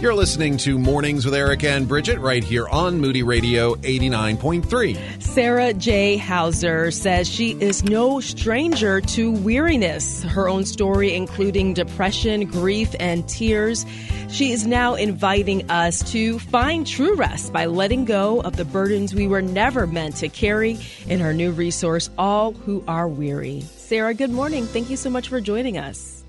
You're listening to Mornings with Eric and Brigitte right here on Moody Radio 89.3. Sarah J. Hauser says she is no stranger to weariness. Her own story, including depression, grief, and tears. She is now inviting us to find true rest by letting go of the burdens we were never meant to carry in her new resource, All Who Are Weary. Sarah, good morning. Thank you so much for joining us.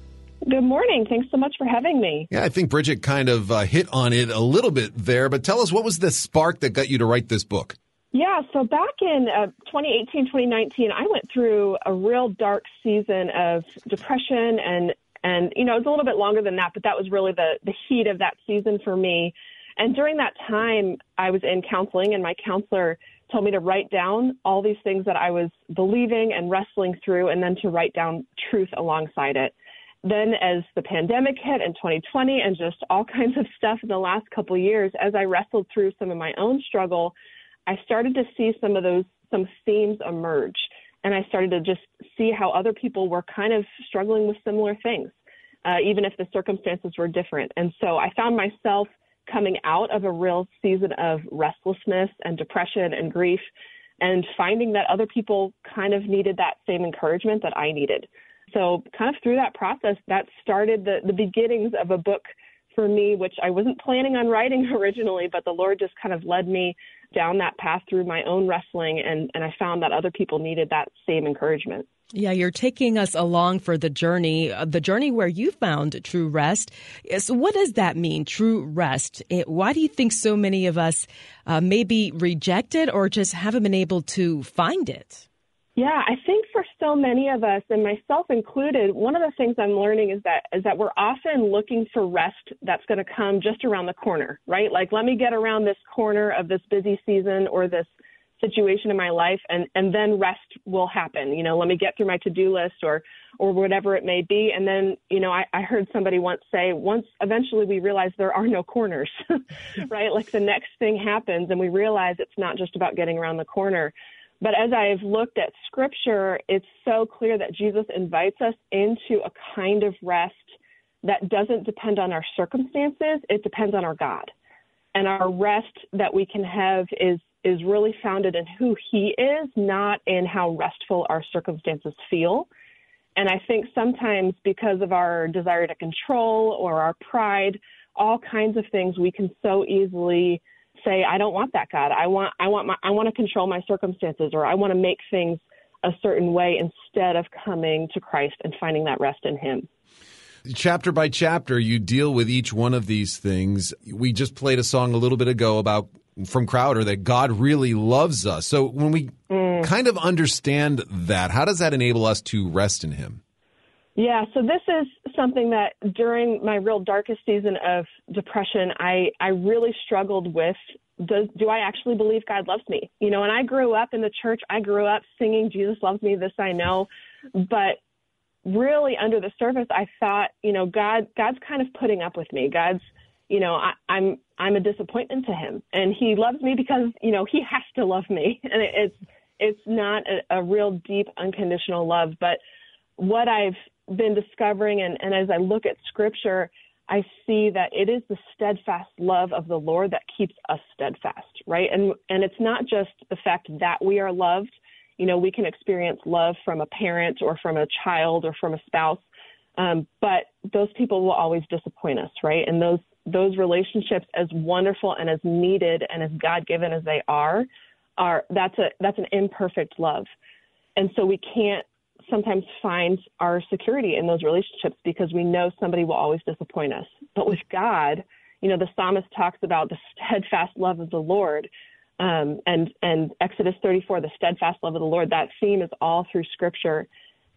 Good morning. Thanks so much for having me. Yeah, I think Brigitte kind of uh, hit on it a little bit there, but tell us what was the spark that got you to write this book? Yeah, so back in uh, 2018, 2019, I went through a real dark season of depression and and you know, it was a little bit longer than that, but that was really the the heat of that season for me. And during that time, I was in counseling and my counselor told me to write down all these things that I was believing and wrestling through and then to write down truth alongside it then as the pandemic hit in 2020 and just all kinds of stuff in the last couple of years as i wrestled through some of my own struggle i started to see some of those some themes emerge. And i started to just see how other people were kind of struggling with similar things uh, even if the circumstances were different. And so i found myself coming out of a real season of restlessness and depression and grief and finding that other people kind of needed that same encouragement that i needed so kind of through that process, that started the, the beginnings of a book for me, which I wasn't planning on writing originally, but the Lord just kind of led me down that path through my own wrestling, and, and I found that other people needed that same encouragement. Yeah, you're taking us along for the journey, uh, the journey where you found true rest. So, what does that mean, true rest? Why do you think so many of us uh, maybe reject it or just haven't been able to find it? Yeah, I think for so many of us, and myself included, one of the things I'm learning is that is that we're often looking for rest that's going to come just around the corner, right? Like, let me get around this corner of this busy season or this situation in my life, and and then rest will happen. You know, let me get through my to-do list or or whatever it may be, and then you know, I, I heard somebody once say, once eventually we realize there are no corners, right? Like the next thing happens, and we realize it's not just about getting around the corner. But as I've looked at scripture, it's so clear that Jesus invites us into a kind of rest that doesn't depend on our circumstances, it depends on our God. And our rest that we can have is is really founded in who he is, not in how restful our circumstances feel. And I think sometimes because of our desire to control or our pride, all kinds of things, we can so easily say I don't want that God. I want I want my I want to control my circumstances or I want to make things a certain way instead of coming to Christ and finding that rest in him. Chapter by chapter you deal with each one of these things. We just played a song a little bit ago about from Crowder that God really loves us. So when we mm. kind of understand that, how does that enable us to rest in him? Yeah, so this is something that during my real darkest season of depression, I, I really struggled with does, do I actually believe God loves me? You know, and I grew up in the church. I grew up singing Jesus loves me, this I know. But really under the surface, I thought, you know, God, God's kind of putting up with me. God's, you know, I, I'm, I'm a disappointment to him and he loves me because, you know, he has to love me. And it, it's, it's not a, a real deep, unconditional love. But what I've been discovering, and, and as I look at scripture, I see that it is the steadfast love of the Lord that keeps us steadfast, right? And and it's not just the fact that we are loved. You know, we can experience love from a parent or from a child or from a spouse, um, but those people will always disappoint us, right? And those those relationships, as wonderful and as needed and as God given as they are, are that's a that's an imperfect love, and so we can't sometimes find our security in those relationships because we know somebody will always disappoint us. But with God, you know, the psalmist talks about the steadfast love of the Lord. Um, and and Exodus 34, the steadfast love of the Lord, that theme is all through Scripture,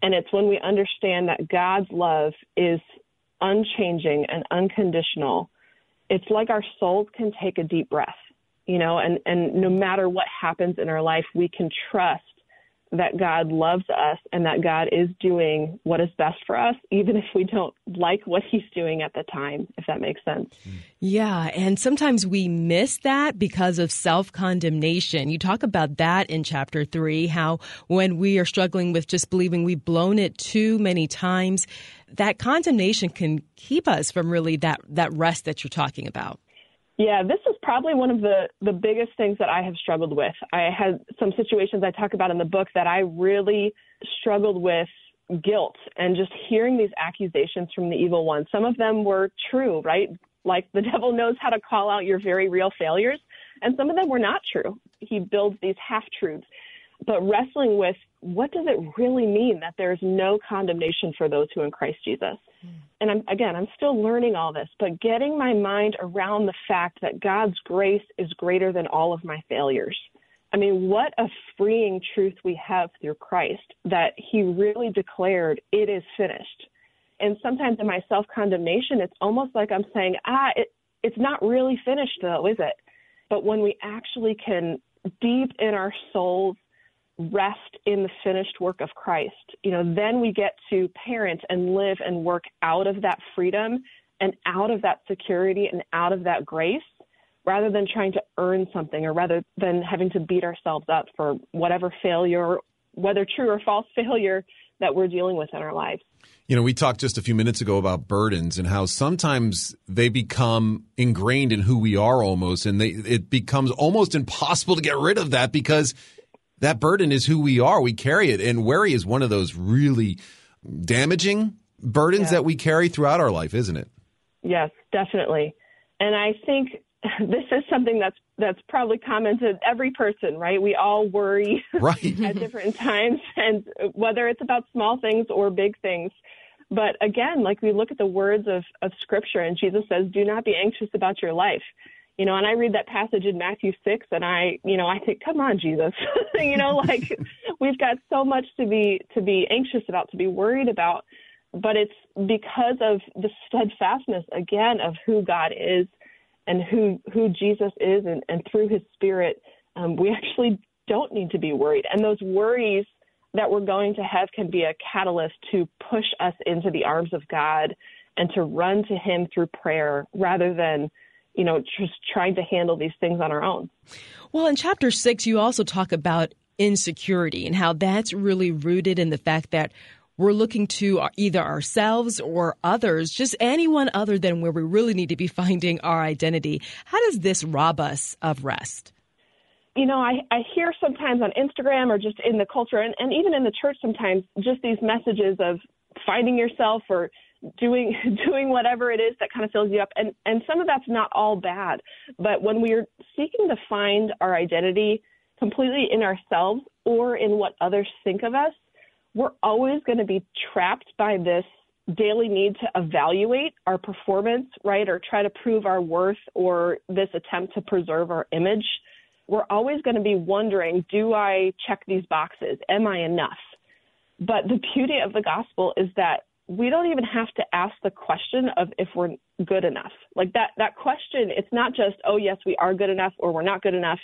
and it's when we understand that God's love is unchanging and unconditional. It's like our souls can take a deep breath, you know, and and no matter what happens in our life, we can trust that God loves us and that God is doing what is best for us, even if we don't like what He's doing at the time, if that makes sense. Yeah. And sometimes we miss that because of self condemnation. You talk about that in chapter three, how when we are struggling with just believing we've blown it too many times, that condemnation can keep us from really that, that rest that you're talking about. Yeah, this is probably one of the the biggest things that I have struggled with. I had some situations I talk about in the book that I really struggled with guilt and just hearing these accusations from the evil one. Some of them were true, right? Like the devil knows how to call out your very real failures, and some of them were not true. He builds these half truths. But wrestling with what does it really mean that there is no condemnation for those who in Christ Jesus? and I'm again, I'm still learning all this, but getting my mind around the fact that God's grace is greater than all of my failures. I mean, what a freeing truth we have through Christ that he really declared it is finished. And sometimes in my self condemnation, it's almost like I'm saying, ah, it, it's not really finished though, is it? But when we actually can deep in our souls rest in the finished work of Christ, you know, then we get to parent and live and work out of that freedom and out of that security and out of that grace rather than trying to earn something or rather than having to beat ourselves up for whatever failure, whether true or false failure that we're dealing with in our lives. You know, we talked just a few minutes ago about burdens and how sometimes they become ingrained in who we are almost, and they, it becomes almost impossible to get rid of that because that burden is who we are. We carry it. And worry is one of those really damaging burdens yeah. that we carry throughout our life, isn't it? Yes, definitely. And I think this is something that's that's probably common to every person, right? We all worry right. at different times and whether it's about small things or big things. But again, like we look at the words of, of scripture and Jesus says, Do not be anxious about your life you know, and I read that passage in Matthew 6 and I, you know, I think, come on, Jesus, you know, like we've got so much to be, to be anxious about, to be worried about, but it's because of the steadfastness again of who God is and who, who Jesus is and, and through his spirit, um, we actually don't need to be worried. And those worries that we're going to have can be a catalyst to push us into the arms of God and to run to him through prayer rather than, you know, just trying to handle these things on our own. Well, in chapter six, you also talk about insecurity and how that's really rooted in the fact that we're looking to either ourselves or others, just anyone other than where we really need to be finding our identity. How does this rob us of rest? You know, I, I hear sometimes on Instagram or just in the culture and, and even in the church sometimes just these messages of finding yourself or doing doing whatever it is that kind of fills you up. And and some of that's not all bad but when we're seeking to find our identity completely in ourselves or in what others think of us we're always going to be trapped by this daily need to evaluate our performance right or try to prove our worth or this attempt to preserve our image. We're always going to be wondering do i check these boxes? Am i enough? But the beauty of the gospel is that we don't even have to ask the question of if we're good enough. Like that that question, it's not just, oh yes, we are good enough or we're not good enough.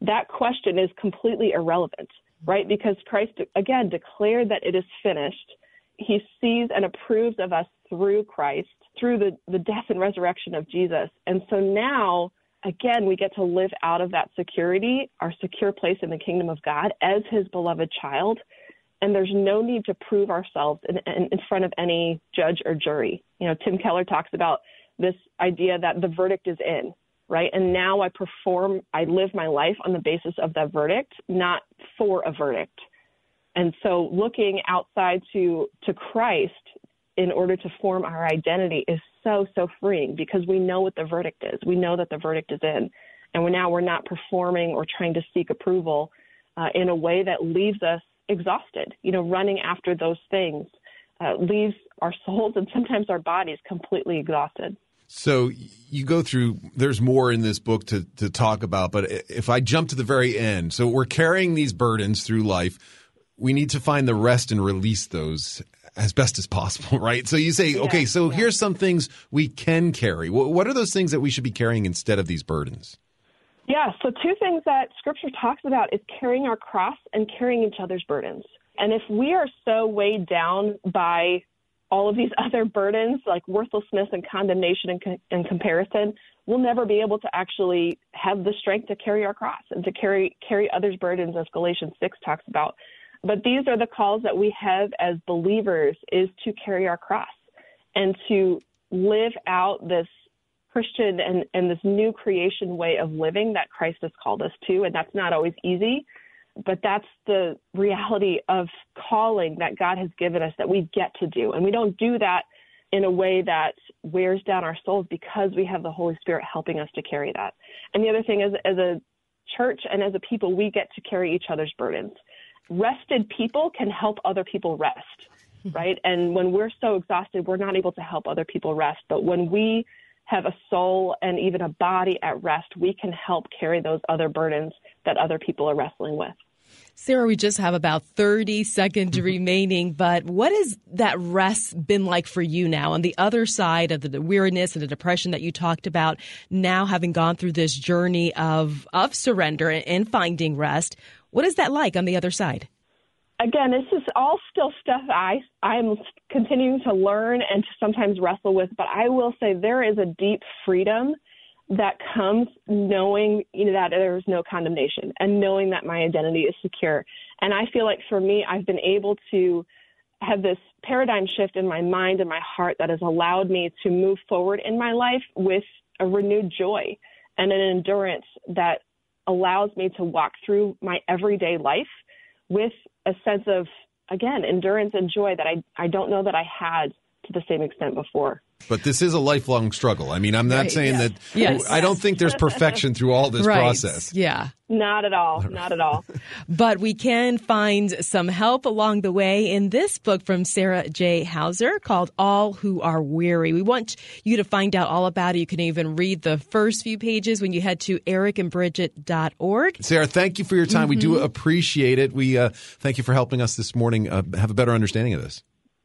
That question is completely irrelevant, right? Because Christ again declared that it is finished. He sees and approves of us through Christ, through the, the death and resurrection of Jesus. And so now again, we get to live out of that security, our secure place in the kingdom of God as his beloved child and there's no need to prove ourselves in, in, in, front of any judge or jury. You know, Tim Keller talks about this idea that the verdict is in, right? And now I perform, I live my life on the basis of that verdict, not for a verdict. And so looking outside to, to Christ in order to form our identity is so, so freeing because we know what the verdict is. We know that the verdict is in. And we're now we're not performing or trying to seek approval uh, in a way that leaves us exhausted. You know, running after those things uh, leaves our souls and sometimes our bodies completely exhausted. So you go through. There's more in this book to to talk about, but if I jump to the very end, so we're carrying these burdens through life. We need to find the rest and release those as best as possible, right? So you say, yeah, okay, so yeah. here's some things we can carry. What are those things that we should be carrying instead of these burdens? Yeah, so two things that scripture talks about is carrying our cross and carrying each other's burdens. And if we are so weighed down by all of these other burdens like worthlessness and condemnation and, and comparison, we'll never be able to actually have the strength to carry our cross and to carry carry others' burdens, as Galatians six talks about. But these are the calls that we have as believers: is to carry our cross and to live out this Christian and, and this new creation way of living that Christ has called us to. And that's not always easy, but that's the reality of calling that God has given us that we get to do. And we don't do that in a way that wears down our souls because we have the Holy Spirit helping us to carry that. And the other thing is, as a church and as a people, we get to carry each other's burdens. Rested people can help other people rest, hmm. right? And when we're so exhausted, we're not able to help other people rest. But when we have a soul and even a body at rest, we can help carry those other burdens that other people are wrestling with. Sarah, we just have about 30 seconds mm-hmm. remaining, but what has that rest been like for you now on the other side of the weariness and the depression that you talked about, now having gone through this journey of, of surrender and finding rest? What is that like on the other side? Again, this is all still stuff I I'm continuing to learn and to sometimes wrestle with. But I will say there is a deep freedom that comes knowing you know that there's no condemnation and knowing that my identity is secure. And I feel like for me, I've been able to have this paradigm shift in my mind and my heart that has allowed me to move forward in my life with a renewed joy and an endurance that allows me to walk through my everyday life with a sense of again endurance and joy that I I don't know that I had to the same extent before. But this is a lifelong struggle. I mean, I'm not right, saying that yes. I don't think there's perfection through all this right. process. Yeah. Not at all. Not at all. but we can find some help along the way in this book from Sarah J. Hauser called All Who Are Weary. We want you to find out all about it. You can even read the first few pages when you head to ericandbrigitte.org. Sarah, thank you for your time. Mm-hmm. We do mm-hmm. appreciate it. We uh, thank you for helping us this morning uh, have a better understanding of this.